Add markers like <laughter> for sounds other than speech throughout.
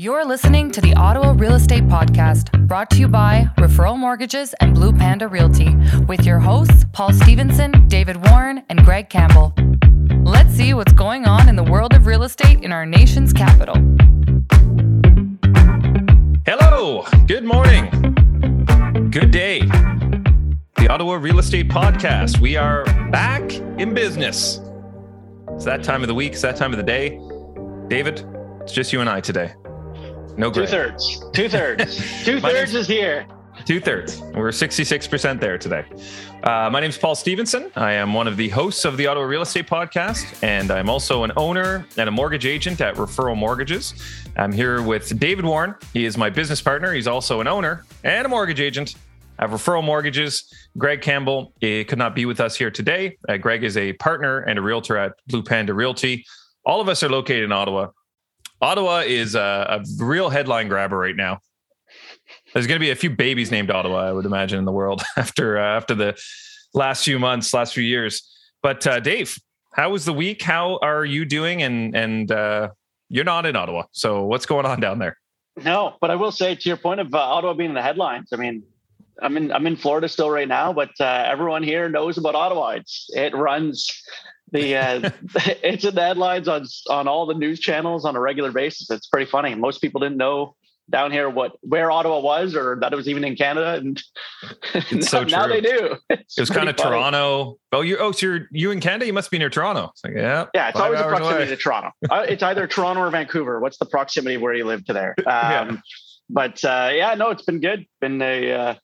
You're listening to the Ottawa Real Estate Podcast, brought to you by Referral Mortgages and Blue Panda Realty, with your hosts, Paul Stevenson, David Warren, and Greg Campbell. Let's see what's going on in the world of real estate in our nation's capital. Hello, good morning, good day. The Ottawa Real Estate Podcast. We are back in business. It's that time of the week, it's that time of the day. David, it's just you and I today. No Two thirds. Two thirds. <laughs> Two thirds is here. Two thirds. We're 66% there today. Uh, my name is Paul Stevenson. I am one of the hosts of the Ottawa Real Estate Podcast, and I'm also an owner and a mortgage agent at Referral Mortgages. I'm here with David Warren. He is my business partner. He's also an owner and a mortgage agent at Referral Mortgages. Greg Campbell could not be with us here today. Uh, Greg is a partner and a realtor at Blue Panda Realty. All of us are located in Ottawa. Ottawa is a, a real headline grabber right now. There's going to be a few babies named Ottawa, I would imagine, in the world <laughs> after uh, after the last few months, last few years. But uh, Dave, how was the week? How are you doing? And and uh, you're not in Ottawa, so what's going on down there? No, but I will say to your point of uh, Ottawa being the headlines. I mean, I'm in I'm in Florida still right now, but uh, everyone here knows about Ottawa. It's it runs the uh, <laughs> <laughs> it's in the headlines on on all the news channels on a regular basis. It's pretty funny. Most people didn't know down here what where Ottawa was or that it was even in Canada, and <laughs> now, so now they do. It's It was kind of funny. Toronto. Oh, you oh, so you're you in Canada? You must be near Toronto. It's like, yeah, Yeah, it's always a proximity away. to Toronto. Uh, it's either Toronto or Vancouver. What's the proximity where you live to there? Um, Yeah. But uh, yeah, no, it's been good. Been a uh,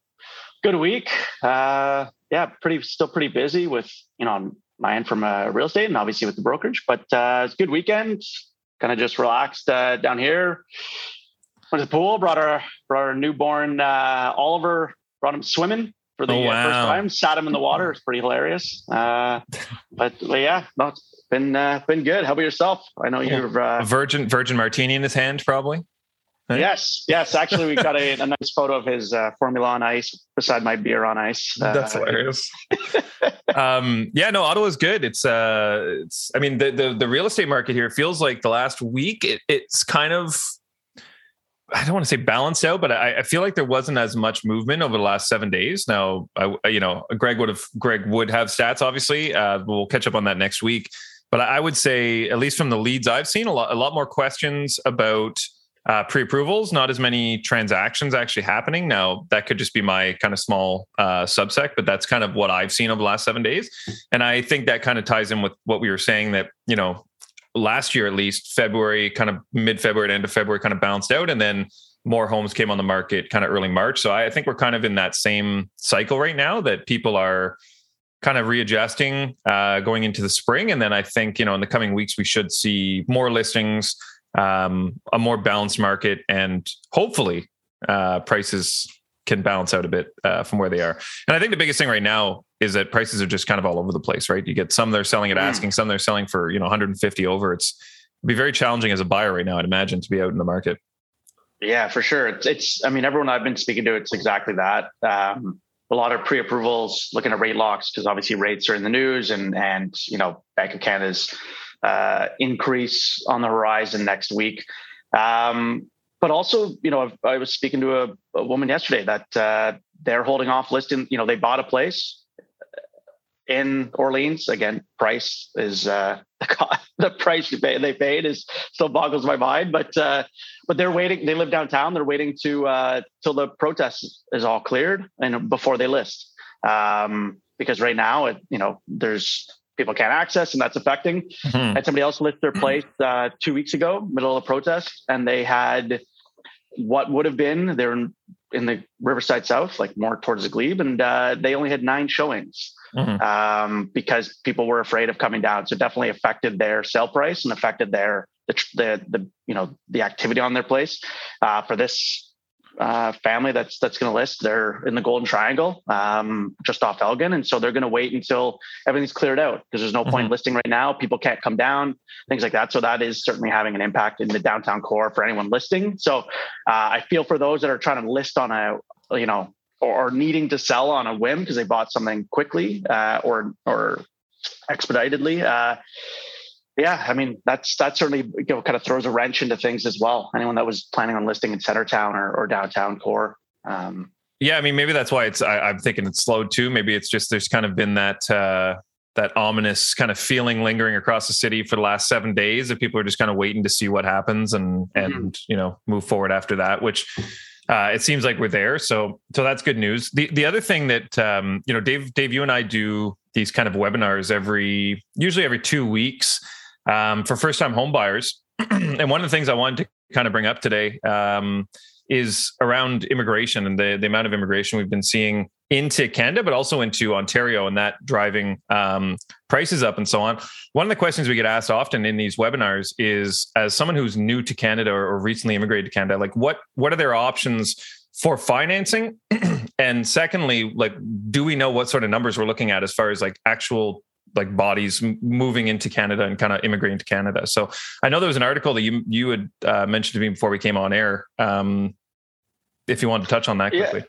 good week. Uh, yeah, pretty still pretty busy with you know my end from uh, real estate and obviously with the brokerage. But uh, it's a good weekend. Kind of just relaxed uh, down here. Went to the pool. Brought our brought our newborn uh, Oliver. Brought him swimming for the Oh, uh, first time. Sat him in the water. It's pretty hilarious. Uh, but, but yeah, no, it's been uh, been good. How about yourself? I know Yeah. you've A uh, virgin virgin martini in his hand, probably. Right? yes, yes. Actually, we got a, a nice photo of his uh, Formula on ice beside my beer on ice. Uh, That's hilarious. <laughs> um, yeah, no, Ottawa's good. It's uh, it's. I mean, the the the real estate market here feels like the last week. It, it's kind of. I don't want to say balanced out, but I, I feel like there wasn't as much movement over the last seven days. Now, I, you know, Greg would have Greg would have stats. Obviously, uh, we'll catch up on that next week. But I would say, at least from the leads I've seen, a lot a lot more questions about uh, pre-approvals, not as many transactions actually happening. Now that could just be my kind of small uh, subsect, but that's kind of what I've seen over the last seven days, and I think that kind of ties in with what we were saying that you know last year at least February, kind of mid-February end of February, kind of bounced out, and then more homes came on the market kind of early March. So I think we're kind of in that same cycle right now that people are kind of readjusting uh, going into the spring, and then I think you know in the coming weeks we should see more listings um, a more balanced market, and hopefully uh, prices can balance out a bit uh, from where they are. And I think the biggest thing right now is that prices are just kind of all over the place, right? You get some they're selling at Mm. asking, some they're selling for you know 150 over. It's be very challenging as a buyer right now, I'd imagine, to be out in the market. Yeah, for sure. It's, it's. I mean, everyone I've been speaking to, it's exactly that. Um, a lot of pre-approvals, looking at rate locks because obviously rates are in the news, and and you know Bank of Canada's uh, increase on the horizon next week. Um, but also, you know, I've, I was speaking to a, a woman yesterday that uh, they're holding off listing. You know, they bought a place in Orleans. Again, price is uh, <laughs> the, price they pay- they paid is still boggles my mind, but. Uh, but they're waiting. They live downtown. They're waiting to uh, till the protest is all cleared and before they list. Um, because right now, it, you know, there's people can't access, and that's affecting. Mhm. And somebody else list their place uh, two weeks ago, middle of the protest, and they had what would have been they're in, in the Riverside South, like more towards the Glebe, and uh, they only had nine showings Mhm. um, because people were afraid of coming down. So it definitely affected their sale price and affected their the the, the you know the activity on their place. Uh, for this uh, family that's that's going to list, they're in the Golden Triangle, um, just off Elgin, and so they're going to wait until everything's cleared out because there's no point listing right now. People can't come down, things like that. So that is certainly having an impact in the downtown core for anyone listing. So uh, I feel for those that are trying to list on a you know or needing to sell on a whim because they bought something quickly uh, or or expeditedly. Yeah, I mean that's that certainly you know kind of throws a wrench into things as well. Anyone that was planning on listing in Centretown or, or downtown core. Um, yeah, I mean maybe that's why it's. I, am thinking it's slowed too. Maybe it's just there's kind of been that uh, that ominous kind of feeling lingering across the city for the last seven days that people are just kind of waiting to see what happens and mm-hmm. and you know move forward after that, which. Uh, it seems like we're there, so so that's good news. The the other thing that um, you know, Dave, Dave, you and I do these kind of webinars every usually every two weeks um, for first time home buyers. <clears throat> and one of the things I wanted to kind of bring up today um, is around immigration and the, the amount of immigration we've been seeing into Canada, but also into Ontario, and that driving um, prices up and so on. One of the questions we get asked often in these webinars is, as someone who's new to Canada or, or recently immigrated to Canada, like what what are their options for financing? <clears throat> and secondly, like, do we know what sort of numbers we're looking at as far as like actual like bodies moving into Canada and kind of immigrating to Canada. So I know there was an article that you you had uh, mentioned to me before we came on air. Um, if you wanted to touch on that quickly.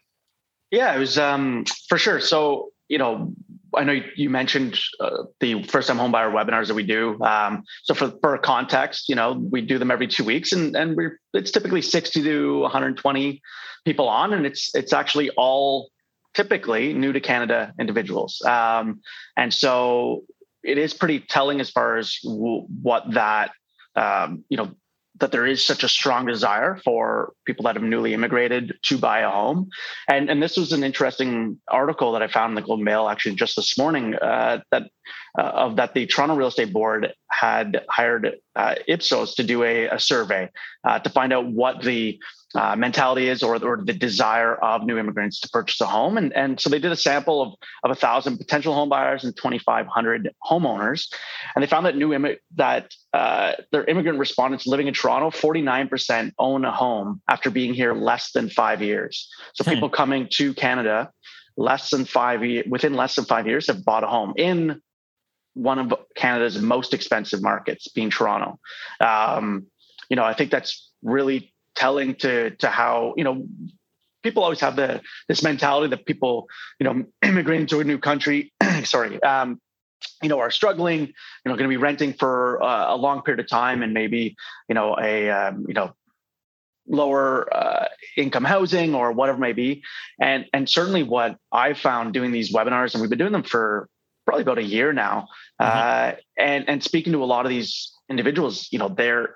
Yeah, yeah it was um, for sure. So you know, I know you mentioned uh, the first time homebuyer webinars that we do. Um, so for, for context, you know, we do them every two weeks and, and we're, it's typically 60 to 120 people on, and it's, it's actually all typically new to Canada individuals. Um, and so it is pretty telling as far as w- what that, um, you know, that there is such a strong desire for people that have newly immigrated to buy a home. And, and this was an interesting article that I found in the Globe Mail actually just this morning uh, that uh, of that the Toronto Real Estate Board had hired uh, Ipsos to do a, a survey uh, to find out what the uh, mentality is or, or the desire of new immigrants to purchase a home. And, and so they did a sample of, of 1,000 potential home buyers and 2,500 homeowners. And they found that new Im- that uh, their immigrant respondents living in Toronto, 49% own a home after being here less than five years. So hmm. people coming to Canada less than five years, within less than five years have bought a home in one of Canada's most expensive markets, being Toronto. Um, you know, I think that's really telling to to how you know people always have the this mentality that people you know <clears throat> immigrating to a new country <clears throat> sorry um, you know are struggling you know going to be renting for uh, a long period of time and maybe you know a um, you know lower uh, income housing or whatever may be and and certainly what i found doing these webinars and we've been doing them for probably about a year now mm-hmm. uh, and and speaking to a lot of these individuals you know they're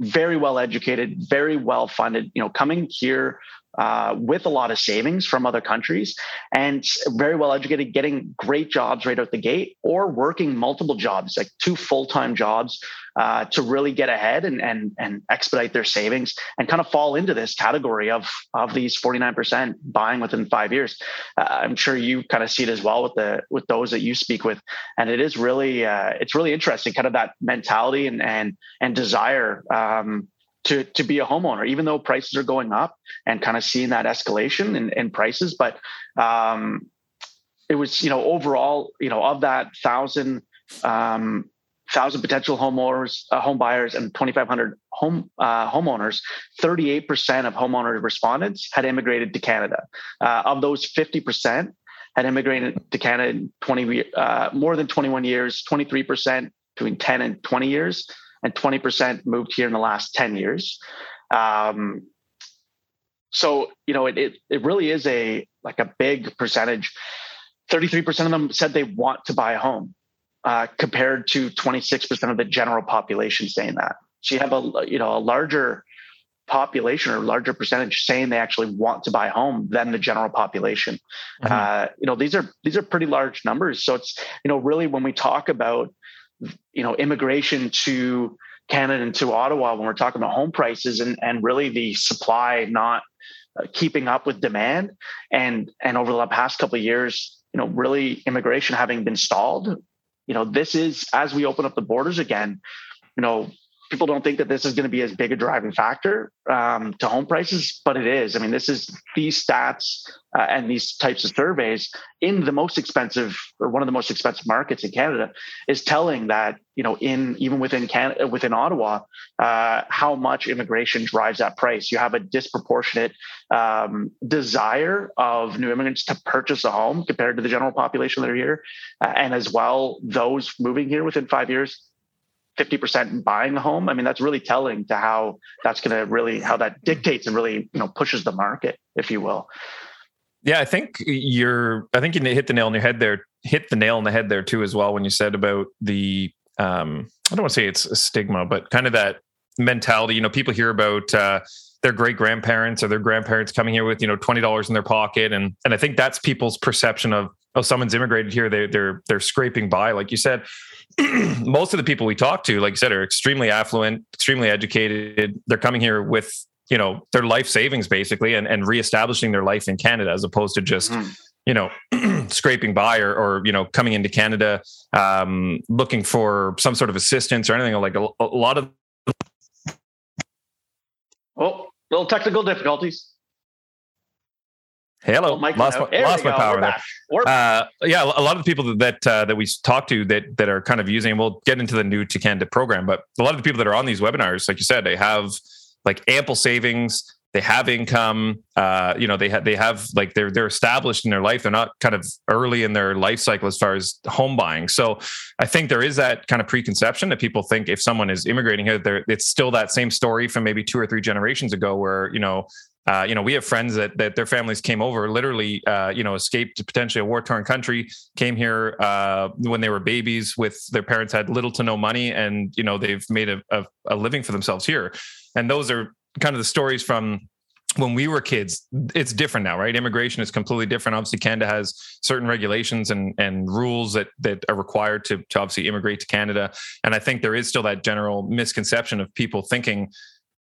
very well educated very well funded you know coming here uh, with a lot of savings from other countries and very well educated, getting great jobs right out the gate, or working multiple jobs, like two full time jobs, uh, to really get ahead and, and and expedite their savings and kind of fall into this category of of these forty nine percent buying within five years. Uh, I'm sure you kind of see it as well with the with those that you speak with, and it is really uh, it's really interesting, kind of that mentality and and and desire. Um, to to be a homeowner, even though prices are going up and kind of seeing that escalation in, in prices. But um, it was, you know, overall, you know, of that thousand um, thousand potential homeowners, uh, home buyers, and 2,500 home uh, homeowners, 38% of homeowners respondents had immigrated to Canada. Uh, of those, 50% had immigrated to Canada in 20 uh, more than 21 years. 23% between 10 and 20 years and 20% moved here in the last 10 years. Um, so, you know, it, it, it really is a, like a big percentage. 33% of them said they want to buy a home uh, compared to 26% of the general population saying that. So you have a, you know, a larger population or larger percentage saying they actually want to buy a home than the general population. Mm-hmm. Uh, you know, these are, these are pretty large numbers. So it's, you know, really when we talk about you know immigration to Canada and to Ottawa when we're talking about home prices and and really the supply not uh, keeping up with demand. And and over the past couple of years you know really immigration having been stalled. You know this is as we open up the borders again you know people don't think that this is going to be as big a driving factor um, to home prices, but it is. I mean, this is these stats uh, and these types of surveys in the most expensive or one of the most expensive markets in Canada is telling that you know in even within Canada within Ottawa uh, how much immigration drives that price. You have a disproportionate um, desire of new immigrants to purchase a home compared to the general population that are here, uh, and as well those moving here within five years 50% in buying a home. I mean, that's really telling to how that's going to really, how that dictates and really, you know, pushes the market, if you will. Yeah, I think you're, I think you hit the nail on your head there, hit the nail on the head there too, as well, when you said about the, um, I don't want to say it's a stigma, but kind of that mentality, you know, people hear about, uh, their great grandparents or their grandparents coming here with you know twenty dollars in their pocket, and and I think that's people's perception of oh someone's immigrated here they they're they're scraping by like you said <clears throat> most of the people we talk to, like you said, are extremely affluent, extremely educated. They're coming here with you know their life savings basically, and and reestablishing their life in Canada as opposed to just. Mm. You know, <clears throat> scraping by, or, or you know, coming into Canada, um, looking for some sort of assistance or anything like a, a lot of. Oh, little technical difficulties. Hello, Mike, lost, my, lost my power there. Uh, yeah, a lot of the people that uh, that we talk to that that are kind of using, we'll get into the new to Canada program, but a lot of the people that are on these webinars, like you said, they have like ample savings, they have income, uh, you know, they have they have like they're they're established in their life. They're not kind of early in their life cycle as far as home buying. So I think there is that kind of preconception that people think if someone is immigrating here, it's still that same story from maybe two or three generations ago, where you know uh, you know, we have friends that that their families came over, literally, uh, you know, escaped to potentially a war torn country, came here uh, when they were babies, with their parents had little to no money, and you know they've made a, a, a living for themselves here. And those are kind of the stories from when we were kids. It's different now right? Immigration is completely different. Obviously canada has certain regulations and and rules that that are required to to obviously immigrate to canada. And i think there is still that general misconception of people thinking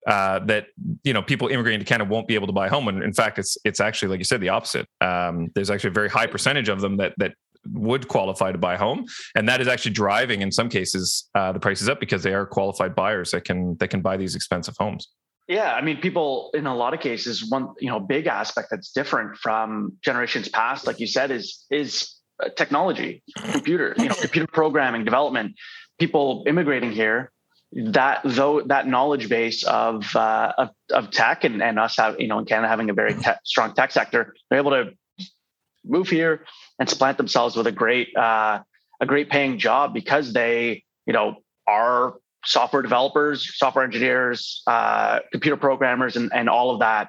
uh, that you know people immigrating to Canada won't be able to buy a home. And in fact, it's it's actually like you said, the opposite. Um, there's actually a very high percentage of them that that would qualify to buy a home, and that is actually driving in some cases uh, the prices up because they are qualified buyers that can that can buy these expensive homes. Yeah, I mean, people in a lot of cases, one you know big aspect that's different from generations past, like you said, is is uh, technology, computer, you know, computer programming, development. People immigrating here that though that knowledge base of, uh, of, of tech and, and us have you know in Canada having a very te- strong tech sector, they're able to move here and supplant themselves with a great uh, a great paying job because they you know are software developers, software engineers, uh, computer programmers, and and all of that.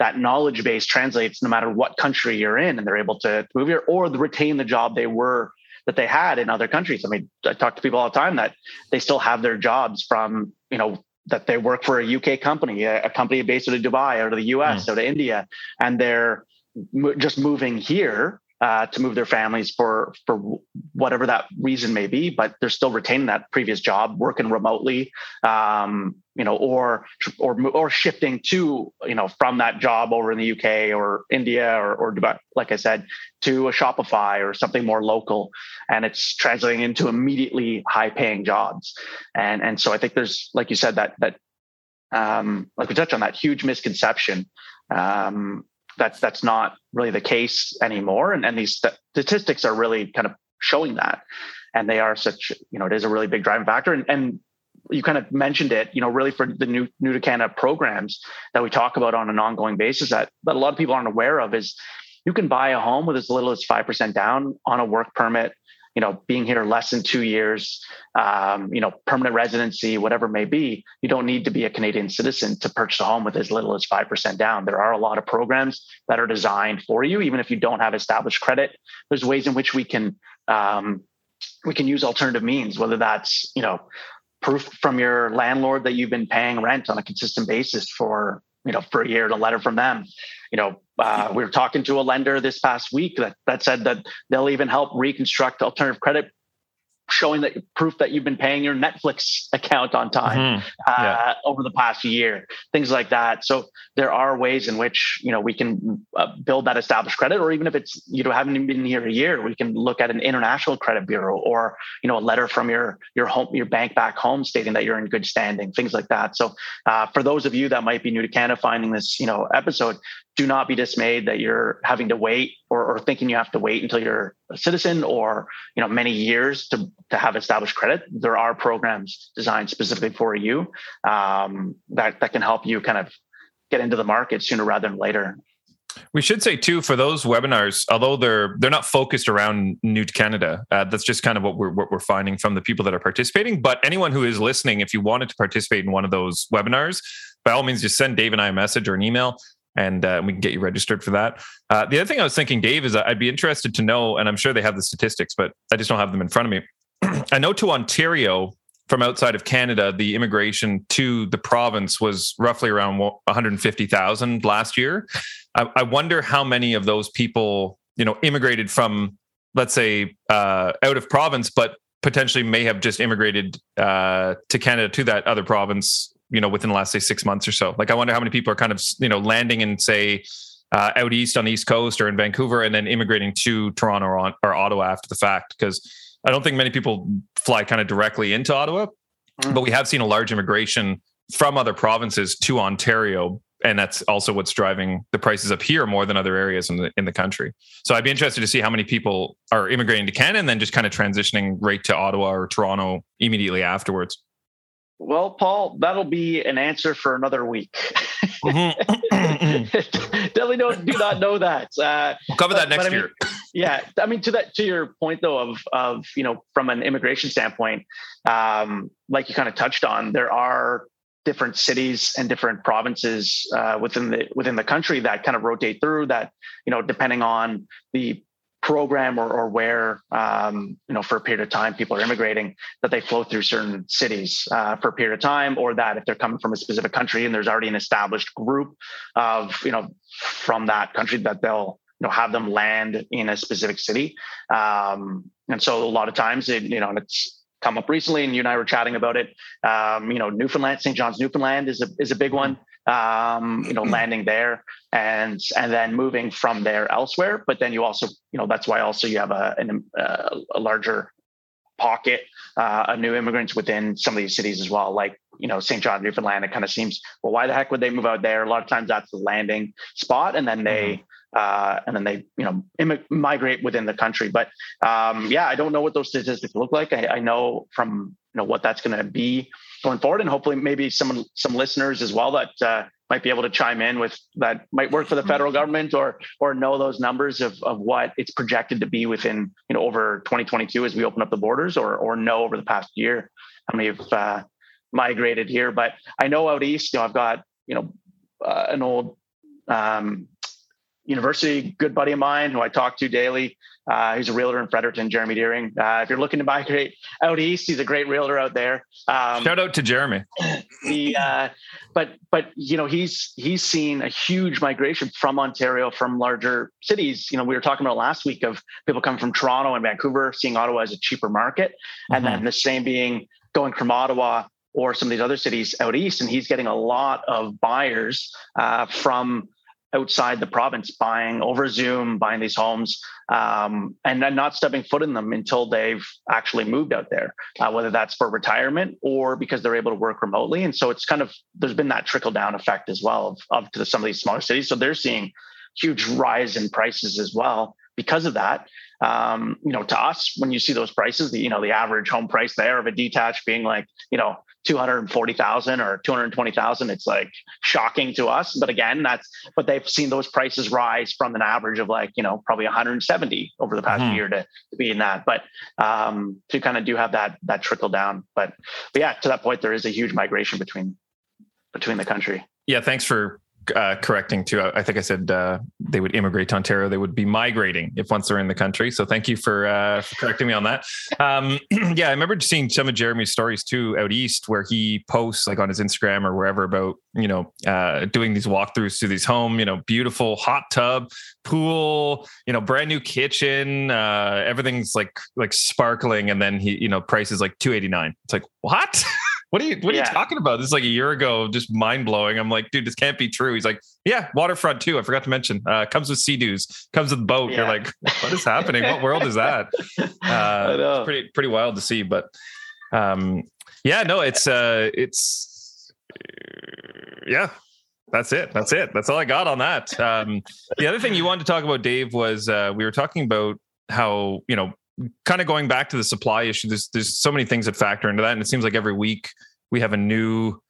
That knowledge base translates no matter what country you're in, and they're able to move here or retain the job they were that they had in other countries. I mean, I talk to people all the time that they still have their jobs from, you know, that they work for a UK company, a, a company based out of Dubai, out of the US, mm. out of India, and they're just moving here uh, to move their families for for whatever that reason may be, but they're still retaining that previous job, working remotely, um, you know, or or or shifting to you know from that job over in the UK or India or or Dubai, like I said, to a Shopify or something more local, and it's translating into immediately high paying jobs, and and so I think there's like you said that that um, like we touched on that huge misconception um, that's that's not really the case anymore. And, and these st- statistics are really kind of showing that. And they are such you know it is a really big driving factor. And, and you kind of mentioned it you know really for the new new to canada programs that we talk about on an ongoing basis that that a lot of people aren't aware of is you can buy a home with as little as 5% down on a work permit you know, being here less than two years, um, you know, permanent residency, whatever it may be, you don't need to be a Canadian citizen to purchase a home with as little as 5% down. There are a lot of programs that are designed for you, even if you don't have established credit. There's ways in which we can um, we can use alternative means, whether that's, you know, proof from your landlord that you've been paying rent on a consistent basis for you know for a year and a letter from them. You know uh, we were talking to a lender this past week that, that said that they'll even help reconstruct alternative credit showing that proof that you've been paying your Netflix account on time mm-hmm. yeah. uh, over the past year, things like that. So there are ways in which you know we can uh, build that established credit, or even if it's you know haven't been here a year, we can look at an international credit bureau or you know a letter from your your home your bank back home stating that you're in good standing, things like that. So uh, for those of you that might be new to Canada, finding this you know episode, do not be dismayed that you're having to wait or, or, thinking you have to wait until you're a citizen or you know many years to, to have established credit there are programs designed specifically for you um, that, that can help you kind of get into the market sooner rather than later We should say too for those webinars, although they're they're not focused around new to Canada. Uh, that's just kind of what we're what we're finding from the people that are participating. But anyone who is listening, if you wanted to participate in one of those webinars, by all means, just send Dave and I a message or an email, and uh, we can get you registered for that. Uh, the other thing I was thinking, Dave, is I'd be interested to know, and I'm sure they have the statistics, but I just don't have them in front of me. <clears throat> I know to Ontario, from outside of Canada, the immigration to the province was roughly around 150,000 last year. I, I, wonder how many of those people, you know, immigrated from, let's say, uh, out of province, but potentially may have just immigrated uh, to Canada to that other province, you know, within the last say six months or so. Like, I wonder how many people are kind of, you know, landing in say uh, out east on the east coast or in Vancouver, and then immigrating to Toronto or, or Ottawa after the fact, because I don't think many people fly kind of directly into Ottawa, mm. but we have seen a large immigration from other provinces to Ontario. And that's also what's driving the prices up here more than other areas in the in the country. So I'd be interested to see how many people are immigrating to Canada and then just kind of transitioning right to Ottawa or Toronto immediately afterwards. Well, Paul, that'll be an answer for another week. Mm-hmm. <laughs> Definitely don't do not know that. Uh, we'll cover that next I mean, year. Yeah, I mean to that to your point though of of you know from an immigration standpoint, um, like you kind of touched on, there are different cities and different provinces uh, within the within the country that kind of rotate through that you know depending on the program or, or where um, you know for a period of time people are immigrating that they flow through certain cities uh, for a period of time or that if they're coming from a specific country and there's already an established group of you know from that country that they'll you know have them land in a specific city um, and so a lot of times it, you know it's come up recently and you and I were chatting about it um, you know Newfoundland St. John's Newfoundland is a is a big one um, you know, landing there and and then moving from there elsewhere. But then you also, you know, that's why also you have a an, uh, a larger pocket uh, of new immigrants within some of these cities as well. Like you know, St. John, Newfoundland. It kind of seems well, why the heck would they move out there? A lot of times that's the landing spot, and then they. Mm-hmm. Uh, and then they, you know, Im- migrate within the country. But um, yeah, I don't know what those statistics look like. I, I know from you know what that's going to be going forward, and hopefully maybe some some listeners as well that uh, might be able to chime in with that might work for the federal government or or know those numbers of of what it's projected to be within you know over 2022 as we open up the borders, or or know over the past year how many have uh, migrated here. But I know out east, you know, I've got you know uh, an old um, university good buddy of mine who I talk to daily. Uh, he's a realtor in Fredericton, Jeremy Deering. Uh, if you're looking to migrate out east, he's a great realtor out there. Um, Shout out to Jeremy. <laughs> He, uh, but but you know he's he's seen a huge migration from Ontario from larger cities. You know we were talking about last week of people coming from Toronto and Vancouver, seeing Ottawa as a cheaper market, mm-hmm. and then the same being going from Ottawa or some of these other cities out east, and he's getting a lot of buyers uh, from outside the province buying over Zoom, buying these homes, um, and then not stepping foot in them until they've actually moved out there, uh, whether that's for retirement or because they're able to work remotely. And so it's kind of there's been that trickle down effect as well of, of to some of these smaller cities. So they're seeing huge rise in prices as well because of that. Um, you know, to us, when you see those prices, the you know the average home price there of a detached being like you know 240,000 or 220,000 it's like shocking to us. But again that's but they've seen those prices rise from an average of like you know probably 170 over the past mm-hmm. year to, to be in that. But um to kind of do have that that trickle down. But but yeah to that point there is a huge migration between between the country. Yeah thanks for uh, correcting too. I think I said uh, they would immigrate to Ontario. They would be migrating if once they're in the country. So thank you for, uh, for correcting me on that. Um, <clears throat> yeah, I remember seeing some of Jeremy's stories too out east, where he posts like on his Instagram or wherever about you know uh, doing these walkthroughs to these home, you know, beautiful hot tub, pool, you know, brand new kitchen, uh, everything's like like sparkling, and then he you know price is like two eighty nine. It's like what? <laughs> What are you what are yeah. you talking about? This is like a year ago, just mind blowing. I'm like, dude, this can't be true. He's like, yeah, waterfront too. I forgot to mention. Uh, comes with Sea-Doos, comes with boat. Yeah. You're like, what is happening? what world is that? <laughs> Uh, pretty pretty wild to see. But um, yeah, no, it's uh, it's yeah, that's it. That's it. That's all I got on that. Um, the other thing you wanted to talk about, Dave, was uh, we were talking about how you know kind of going back to the supply issue, there's there's so many things that factor into that, and it seems like every week we have a new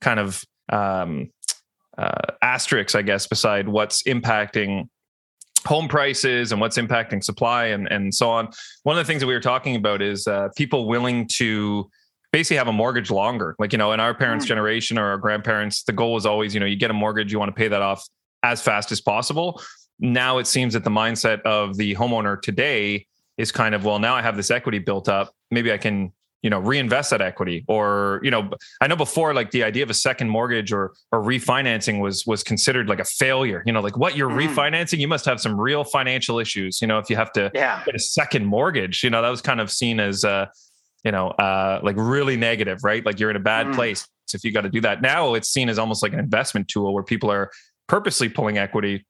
kind of um, uh, asterisks, I guess, beside what's impacting home prices and what's impacting supply and, and so on. One of the things that we were talking about is uh, people willing to basically have a mortgage longer. Like, you know, in our parents' mm. generation or our grandparents, the goal was always, you know, you get a mortgage, you want to pay that off as fast as possible. Now it seems that the mindset of the homeowner today is kind of, well, now I have this equity built up. Maybe I can you know reinvest that equity or you know i know before like the idea of a second mortgage or or refinancing was was considered like a failure you know like what you're mm. refinancing you must have some real financial issues you know if you have to yeah. get a second mortgage you know that was kind of seen as uh you know uh like really negative right like you're in a bad mm. place if you got to do that now it's seen as almost like an investment tool where people are purposely pulling equity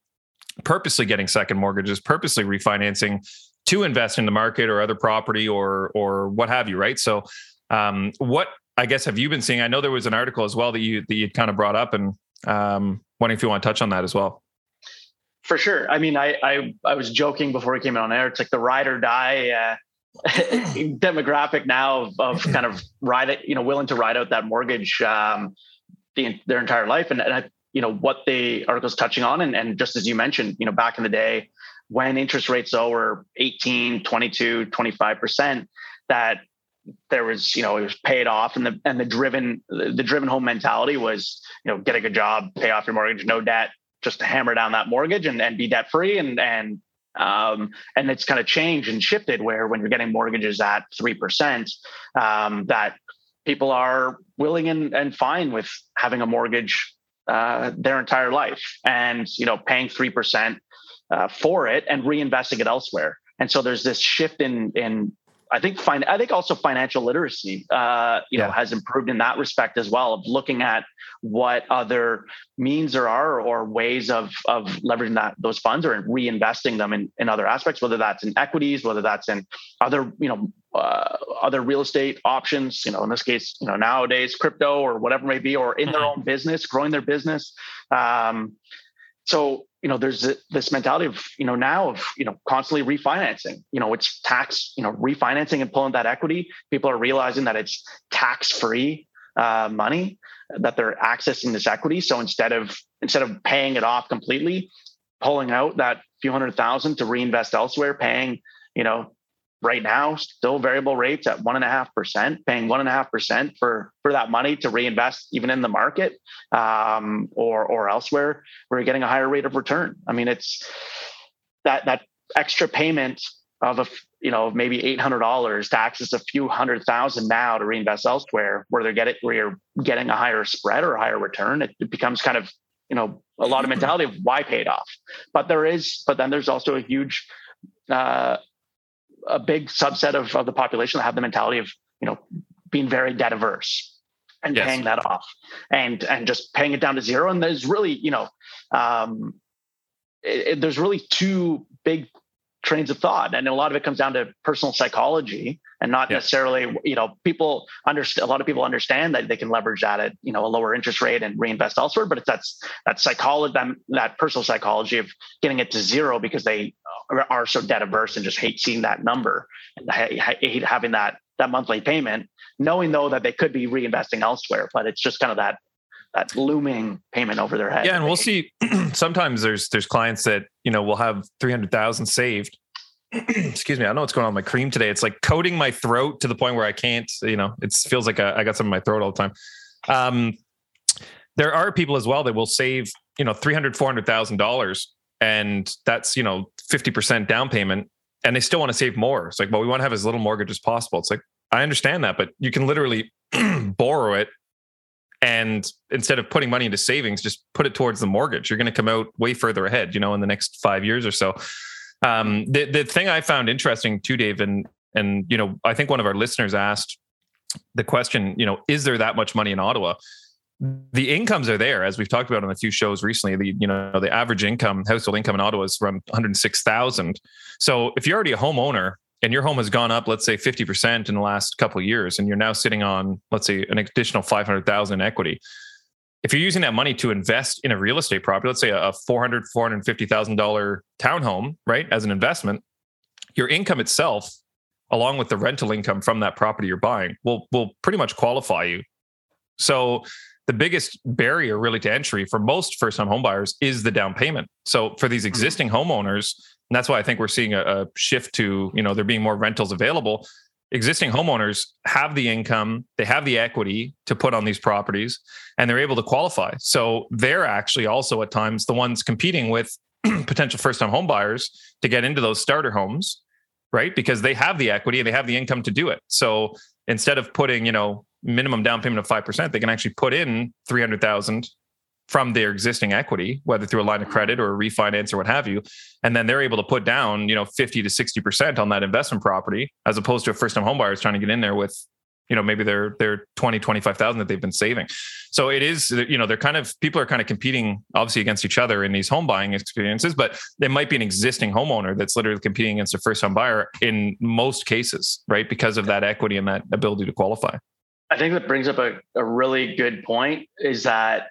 purposely getting second mortgages purposely refinancing to invest in the market or other property or or what have you, right? So, um, what I guess have you been seeing? I know there was an article as well that you that you kind of brought up, and um, wondering if you want to touch on that as well. For sure. I mean, I I, I was joking before we came in on air. It's like the ride or die. Uh, <laughs> demographic now of, of kind of ride it, you know, willing to ride out that mortgage um, the, their entire life. And, and I, you know, what the article's touching on. And, and just as you mentioned, you know, back in the day, when interest rates were 18 22 25% that there was you know it was paid off. And the and the driven the driven home mentality was you know get a good job pay off your mortgage no debt just hammer down that mortgage and, and be debt free and and um, and it's kind of changed and shifted where when you're getting mortgages at three percent um, that people are willing and, and fine with having a mortgage uh, their entire life. And you know paying three percent uh, for it and reinvesting it elsewhere. And so there's this shift in in I think fin- I think also financial literacy uh, you yeah. know has improved in that respect as well of looking at what other means there are or ways of of leveraging that those funds or reinvesting them in, in other aspects whether that's in equities whether that's in other you know uh, other real estate options you know in this case you know nowadays crypto or whatever may be or in their mm-hmm. own business growing their business um, so you know there's this mentality of you know now of you know constantly refinancing. You know it's tax you know refinancing and pulling that equity. People are realizing that it's tax free uh, money that they're accessing this equity. So instead of instead of paying it off completely pulling out that few hundred thousand to reinvest elsewhere paying you know right now still variable rates at one and a half percent paying one and a half percent for for that money to reinvest even in the market um, or or elsewhere where you're getting a higher rate of return. I mean it's that that extra payment of a you know maybe eight hundred dollars to access a few hundred thousand now to reinvest elsewhere where they're getting where you're getting a higher spread or a higher return it, it becomes kind of you know a lot of mentality of why pay it off. But there is but then there's also a huge uh, a big subset of, of the population that have the mentality of you know being very debt averse and yes. paying that off and and just paying it down to zero and there's really you know um, it, it, there's really two big trains of thought. And a lot of it comes down to personal psychology and not necessarily you know people understand a lot of people understand that they can leverage that at you know a lower interest rate and reinvest elsewhere. But it's that's that psychology that, that personal psychology of getting it to zero because they are so debt averse and just hate seeing that number and hate having that that monthly payment knowing though that they could be reinvesting elsewhere but it's just kind of that that looming payment over their head. Yeah, and we'll see. <clears throat> sometimes there's there's clients that you know will have three hundred thousand saved. <clears throat> Excuse me, I don't know what's going on with my cream today. It's like coating my throat to the point where I can't. You know, it feels like I, I got some in my throat all the time. Um, there are people as well that will save you know three hundred, four hundred thousand dollars, and that's you know fifty percent down payment, and they still want to save more. It's like, well, we want to have as little mortgage as possible. It's like I understand that, but you can literally <clears throat> borrow it and instead of putting money into savings just put it towards the mortgage. You're going to come out way further ahead you know in the next five years or so. Um, the, the thing i found interesting too dave and and you know i think one of our listeners asked the question you know is there that much money in ottawa? The incomes are there as we've talked about on a few shows recently. The you know the average income household income in ottawa is around 106000 so if you're already a homeowner and your home has gone up, let's say 50% in the last couple of years, and you're now sitting on, let's say, an additional 500,000 in equity. If you're using that money to invest in a real estate property, let's say a 400, $450,000 townhome, right, as an investment, your income itself, along with the rental income from that property you're buying, will, will pretty much qualify you. So the biggest barrier really to entry for most first time homebuyers is the down payment. So for these mm-hmm. existing homeowners, and that's why I think we're seeing a, a shift to, you know, there being more rentals available. Existing homeowners have the income, they have the equity to put on these properties, and they're able to qualify. So they're actually also at times the ones competing with <clears throat> potential first time homebuyers to get into those starter homes, right? Because they have the equity and they have the income to do it. So instead of putting, you know, minimum down payment of 5%, they can actually put in 300,000 from their existing equity, whether through a line of credit or a refinance or what have you. And then they're able to put down, you know, 50 to 60% on that investment property, as opposed to a first time home is trying to get in there with, you know, maybe their, their 20, 25,000 that they've been saving. So it is, you know, they're kind of, people are kind of competing obviously against each other in these home buying experiences, but there might be an existing homeowner that's literally competing against a first time buyer in most cases, right? Because of that equity and that ability to qualify. I think that brings up a, a really good point is that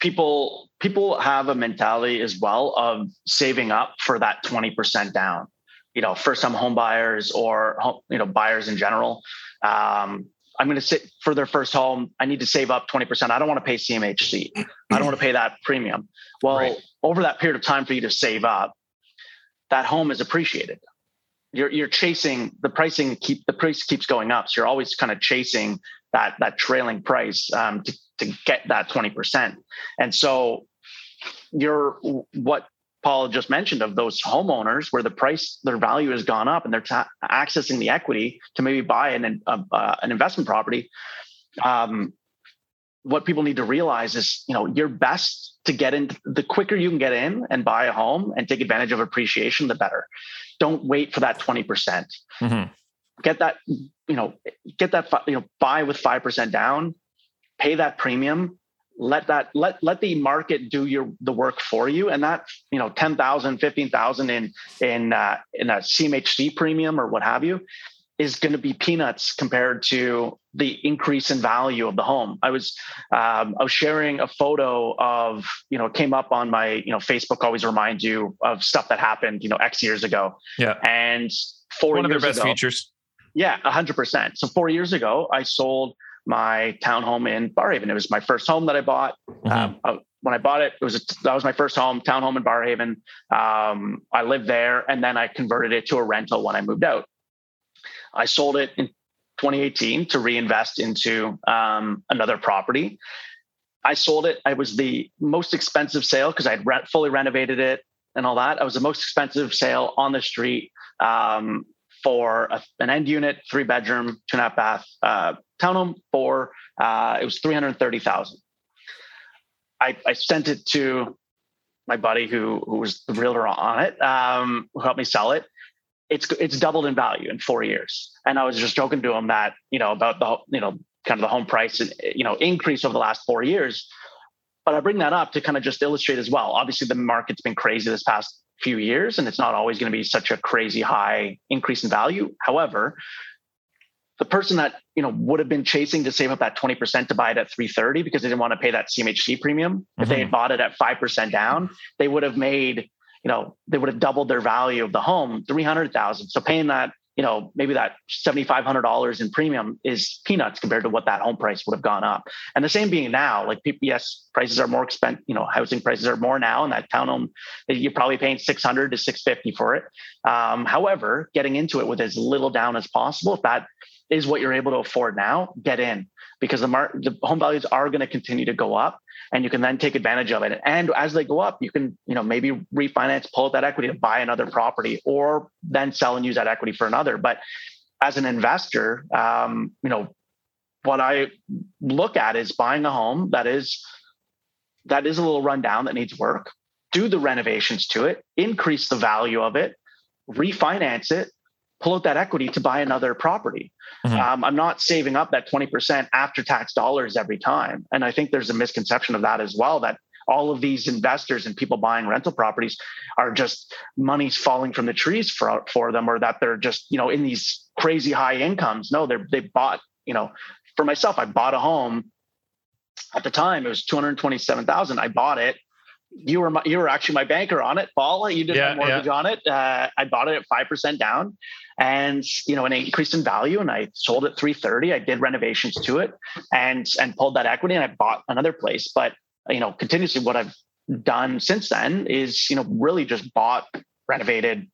people people have a mentality as well of saving up for that 20% down you know first time home buyers or you know buyers in general um, i'm going to sit for their first home i need to save up 20% i don't want to pay cmhc i don't want to pay that premium well right. over that period of time for you to save up that home is appreciated you're you're chasing the pricing keep the price keeps going up. So you're always kind of chasing that that trailing price um, to to get that twenty percent. And so you're what Paul just mentioned of those homeowners where the price their value has gone up and they're ta- accessing the equity to maybe buy an uh, uh, an investment property. Um, what people need to realize is, you know, your best to get in. The quicker you can get in and buy a home and take advantage of appreciation, the better don't wait for that 20%. percent mm hmm Get that, you know, get that, you know, buy with 5% down, pay that premium, let that, let, let the market do your, the work for you. And that, you know, 10,000, 15,000 in, in, uh, in a CMHC premium or what have you is going to be peanuts compared to the increase in value of the home. I was um, I was sharing a photo of you know came up on my you know Facebook always reminds you of stuff that happened you know X years ago. Yeah, and four one of their best ago, features. Yeah, hundred percent. So four years ago, I sold my townhome in Barrhaven. It was my first home that I bought. Mm-hmm. Um, I, when I bought it, it was a, that was my first home, townhome in Barrhaven. Um, I lived there, and then I converted it to a rental when I moved out. I sold it in 2018 to reinvest into um, another property. I sold it. I was the most expensive sale because I had re- fully renovated it and all that. I was the most expensive sale on the street um, for a, an end unit, three bedroom, two and a half bath uh, townhome for uh, it was three hundred thirty thousand. I, I sent it to my buddy who who was the realtor on it, um, who helped me sell it it's it's doubled in value in four years. And I was just joking to him that you know about the you know kind of the home price you know increase over the last four years. But I bring that up to kind of just illustrate as well. Obviously, the market's been crazy this past few years, and it's not always going to be such a crazy high increase in value. However, the person that you know would have been chasing to save up that 20% to buy it at 330 because they didn't want to pay that CMHC premium. Mm-hmm. If they had mm-hmm. bought it at 5% down, they would have made you know, they would have doubled their value of the home, 300,000. So paying that, you know, maybe that $7,500 in premium is peanuts compared to what that home price would have gone up. And the same being now, like PPS prices are more expensive, you know, housing prices are more now and that townhome, you're probably paying 600 to 650 for it. Um, however, getting into it with as little down as possible, if that is what you're able to afford now, get in because the, mar- the home values are going to continue to go up and you can then take advantage of it. And as they go up, you can, you know, maybe refinance, pull that equity to buy another property or then sell and use that equity for another. But as an investor, um, you know, what I look at is buying a home that is that is a little rundown that needs work, do the renovations to it, increase the value of it, refinance it, pull out that equity to buy another property. Mm-hmm. Um, I'm not saving up that 20% after tax dollars every time. And I think there's a misconception of that as well that all of these investors and people buying rental properties are just money's falling from the trees for, for them or that they're just, you know, in these crazy high incomes. No, they're, they bought, you know, for myself, I bought a home at the time, it was 227,000. I bought it you were my, you were actually my banker on it, Paul. You did yeah, my mortgage yeah. on it. Uh, I bought it at five percent down, and you know, and it increased in value. And I sold it three thirty. I did renovations to it, and and pulled that equity, and I bought another place. But you know, continuously, what I've done since then is you know really just bought, renovated,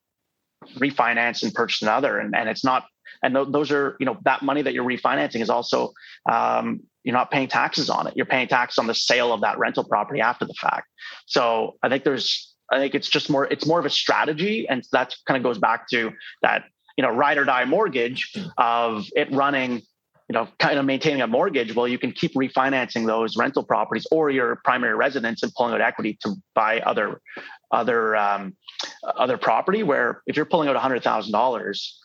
refinanced, and purchased another. And and it's not. And th- those are, you know, that money that you're refinancing is also um, you're not paying taxes on it. You're paying tax on the sale of that rental property after the fact. So I think there's, I think it's just more, it's more of a strategy. And that kind of goes back to that, you know, ride or die mortgage of it running, you know, kind of maintaining a mortgage. Well, you can keep refinancing those rental properties or your primary residence and pulling out equity to buy other, other, um, other property where if you're pulling out hundred thousand dollars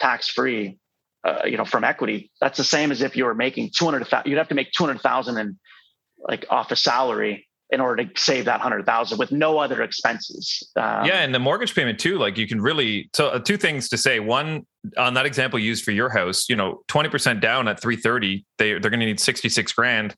tax free, uh, you know, from equity, that's the same as if you were making 200, you'd have to make 200,000 in like off a salary in order to save that 100,000 with no other expenses. Um, yeah. And the mortgage payment too, like you can really, so uh, two things to say. One, on that example used for your house, you know, 20% down at 330, they, they're going to need 66 grand.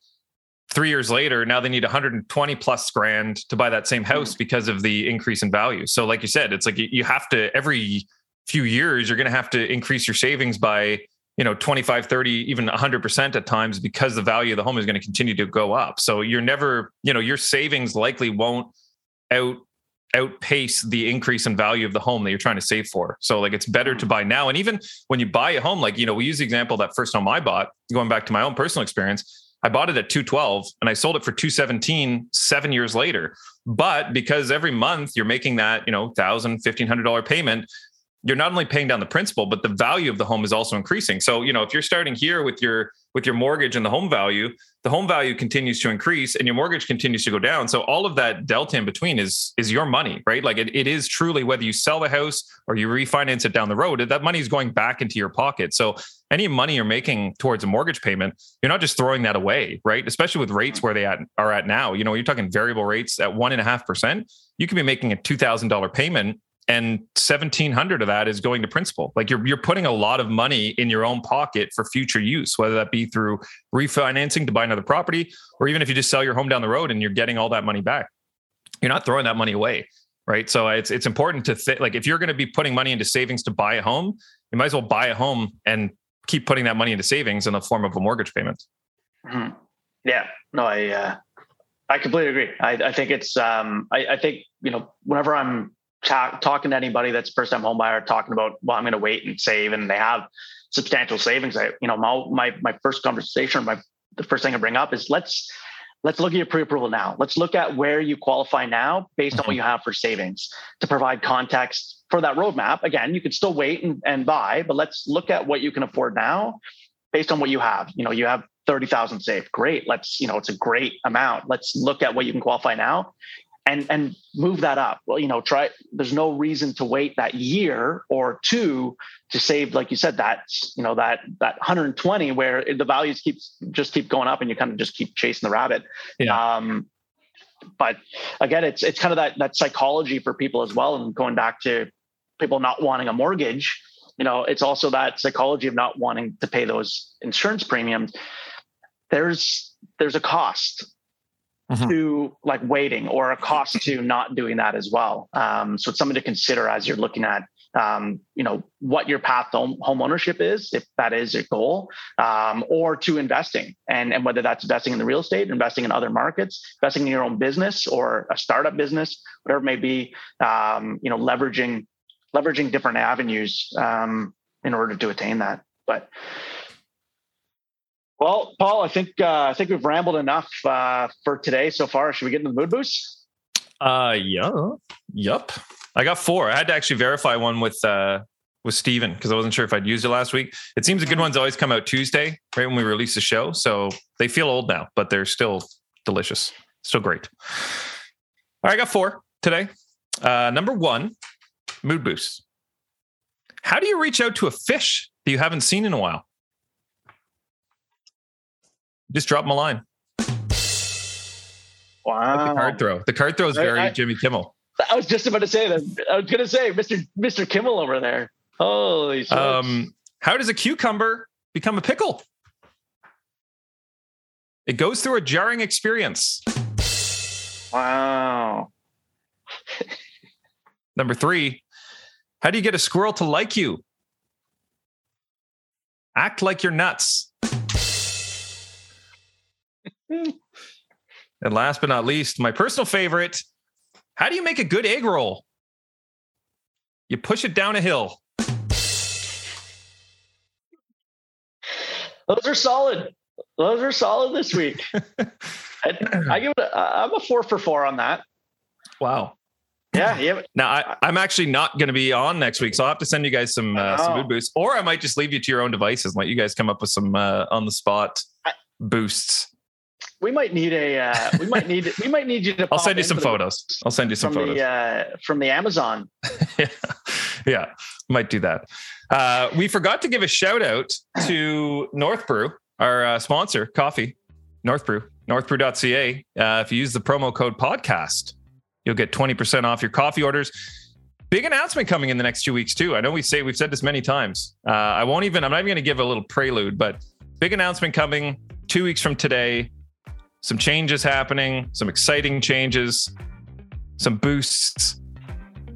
Three years later, now they need 120 plus grand to buy that same house mm-hmm. because of the increase in value. So, like you said, it's like you have to every few years you're going to have to increase your savings by you know 25 30 even 100% at times because the value of the home is going to continue to go up so you're never you know your savings likely won't out outpace the increase in value of the home that you're trying to save for so like it's better to mm. buy now and even when you buy a home like you know we use the example that first home i bought going back to my own personal experience I bought it at 212 and I sold it for 217 seven years later. But because every month you're making that, you know, thousand, fifteen hundred dollar payment, you're not only paying down the principal but the value of the home is also increasing. So you know if you're starting here with your with your mortgage and the home value the home value continues to increase and your mortgage continues to go down. So all of that delta in between is is your money right? Like it, it is truly whether you sell the house or you refinance it down the road that money is going back into your pocket. So any money you're making towards a mortgage payment you're not just throwing that away right? Especially with rates mm-hmm. where they at, are at now. You know you're talking variable rates at one and a half percent. You could be making a $2000 payment and 1700 of that is going to principal like you're you're putting a lot of money in your own pocket for future use whether that be through refinancing to buy another property or even if you just sell your home down the road and you're getting all that money back you're not throwing that money away right so it's it's important to think like if you're going to be putting money into savings to buy a home you might as well buy a home and keep putting that money into savings in the form of a mortgage payment mm-hmm. yeah no i uh I completely agree. I, I think it's. Um, I, I think you know whenever I'm talking to anybody that's first time home buyer talking about well i'm going to wait and save and they have substantial savings i you know my my, my first conversation my the first thing i bring up is let's let's look at your pre-approval now let's look at where you qualify now based on what mm-hmm. you have for savings to provide context for that roadmap again you could still wait and, and buy but let's look at what you can afford now based on what you have you know you have 30,000 saved. Great. Let's, you know, it's a great amount. Let's look at what you can qualify now and and move that up. Well you know try there's no reason to wait that year or two to save like you said that you know that that 120 where the values keeps just keep going up and you kind of just keep chasing the rabbit. Yeah. um but again it's it's kind of that that psychology for people as well and going back to people not wanting a mortgage you know it's also that psychology of not wanting to pay those insurance premiums. There's there's a cost mm-hmm. to like waiting or a cost to <laughs> not doing that as well. Um, so it's something to consider as you're looking at um, you know what your path to home, ownership is, if that is your goal, um, or to investing, and and whether that's investing in the real estate, investing in other markets, investing in your own business or a startup business, whatever it may be. Um, you know, leveraging leveraging different avenues um, in order to attain that. But well, Paul, I think uh, I think we've rambled enough uh, for today so far. Should we get into the mood boost? Uh, yeah, yep. I got four. I had to actually verify one with uh, with Steven because I wasn't sure if I'd used it last week. It seems the good ones always come out Tuesday, right when we release the show. So they feel old now, but they're still delicious, still great. All right, I got four today. Uh, number one, mood boost. How do you reach out to a fish that you haven't seen in a while? Just drop him a line. Wow. Like the card throw. The card throw is very I, Jimmy Kimmel. I was just about to say that. I was going to say, Mr. Mr. Kimmel over there. Holy shit. Um, how does a cucumber become a pickle? It goes through a jarring experience. Wow. <laughs> Number three, how do you get a squirrel to like you? Act like you're nuts. And last but not least, my personal favorite, how do you make a good egg roll? You push it down a hill. Those are solid. Those are solid this week. <laughs> I, I give it. A, I'm a four for four on that. Wow. Yeah, yeah. Now I, am actually not going to be on next week, so I'll have to send you guys some uh, some mood boosts, or I might just leave you to your own devices and let you guys come up with some uh, on the spot boosts. We might need a. Uh, we might need. We might need you to. <laughs> I'll send you some photos. I'll send you some from photos the, uh, from the Amazon. <laughs> yeah. yeah, might do that. Uh, we forgot to give a shout out to North Brew, our uh, sponsor, coffee. North Brew, northbrew.ca. Uh, if you use the promo code podcast You'll get 20% off your coffee orders. Big announcement coming in the next two weeks, too. I know we say we've said this many times. Uh, I won't even, I'm not even going to give a little prelude, but big announcement coming two weeks from today. Some changes happening, some exciting changes, some boosts.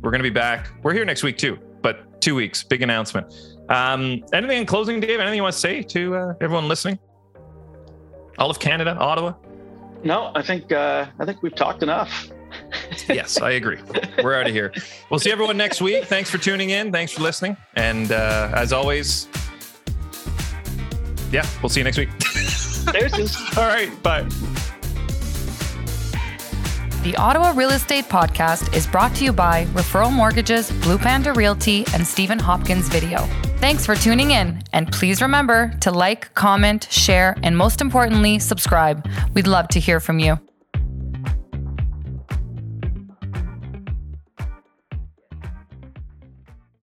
We're going to be back. We're here next week, too, but two weeks, big announcement. Um, anything in closing, Dave? Anything you want to say to uh, everyone listening? All of Canada, Ottawa? No, I think uh, I think we've talked enough <laughs> yes, I agree. We're out of here. We'll see everyone next week. Thanks for tuning in. Thanks for listening. And uh, as always, yeah, we'll see you next week. <laughs> All right. Bye. The Ottawa Real Estate Podcast is brought to you by Referral Mortgages, Blue Panda Realty, and Stephen Hopkins Video. Thanks for tuning in, and please remember to like, comment, share, and most importantly, subscribe. We'd love to hear from you.